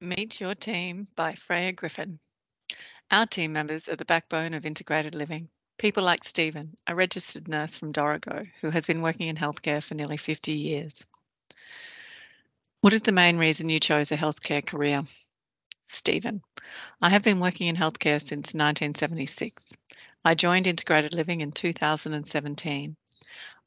Meet Your Team by Freya Griffin. Our team members are the backbone of integrated living. People like Stephen, a registered nurse from Dorrigo, who has been working in healthcare for nearly 50 years. What is the main reason you chose a healthcare career? Stephen, I have been working in healthcare since 1976. I joined Integrated Living in 2017.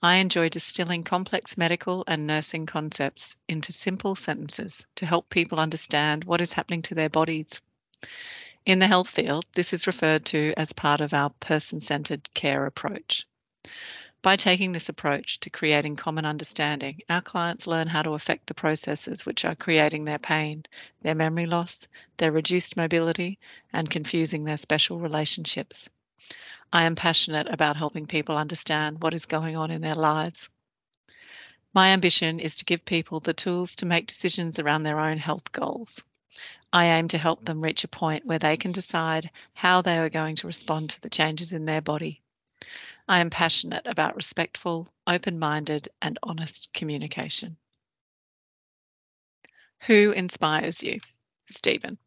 I enjoy distilling complex medical and nursing concepts into simple sentences to help people understand what is happening to their bodies. In the health field, this is referred to as part of our person centered care approach. By taking this approach to creating common understanding, our clients learn how to affect the processes which are creating their pain, their memory loss, their reduced mobility, and confusing their special relationships. I am passionate about helping people understand what is going on in their lives. My ambition is to give people the tools to make decisions around their own health goals. I aim to help them reach a point where they can decide how they are going to respond to the changes in their body. I am passionate about respectful, open minded, and honest communication. Who inspires you? Stephen.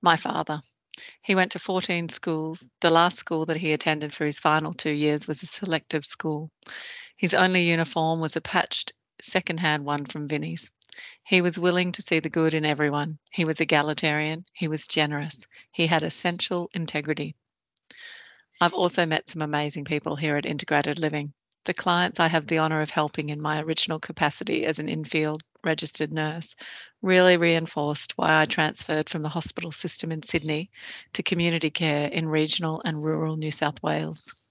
My father. He went to 14 schools. The last school that he attended for his final two years was a selective school. His only uniform was a patched second-hand one from Vinnie's. He was willing to see the good in everyone. He was egalitarian. He was generous. He had essential integrity. I've also met some amazing people here at Integrated Living. The clients I have the honour of helping in my original capacity as an infield registered nurse really reinforced why I transferred from the hospital system in Sydney to community care in regional and rural New South Wales.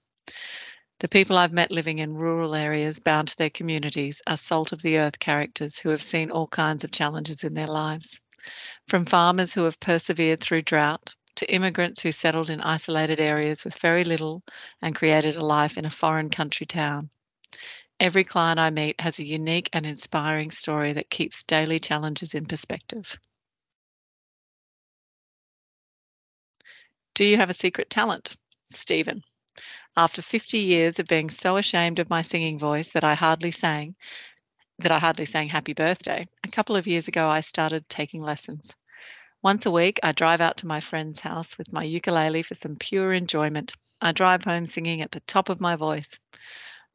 The people I've met living in rural areas bound to their communities are salt of the earth characters who have seen all kinds of challenges in their lives. From farmers who have persevered through drought to immigrants who settled in isolated areas with very little and created a life in a foreign country town. Every client I meet has a unique and inspiring story that keeps daily challenges in perspective. Do you have a secret talent? Stephen. After 50 years of being so ashamed of my singing voice that I hardly sang, that I hardly sang happy birthday, a couple of years ago I started taking lessons. Once a week, I drive out to my friend's house with my ukulele for some pure enjoyment. I drive home singing at the top of my voice.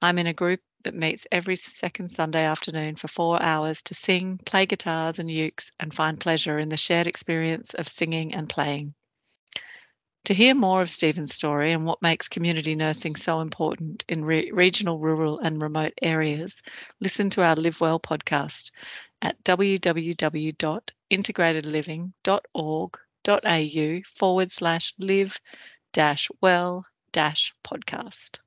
I'm in a group that meets every second Sunday afternoon for four hours to sing, play guitars and ukes, and find pleasure in the shared experience of singing and playing. To hear more of Stephen's story and what makes community nursing so important in re- regional, rural, and remote areas, listen to our Live Well podcast at www.integratedliving.org.au forward slash live dash well dash podcast.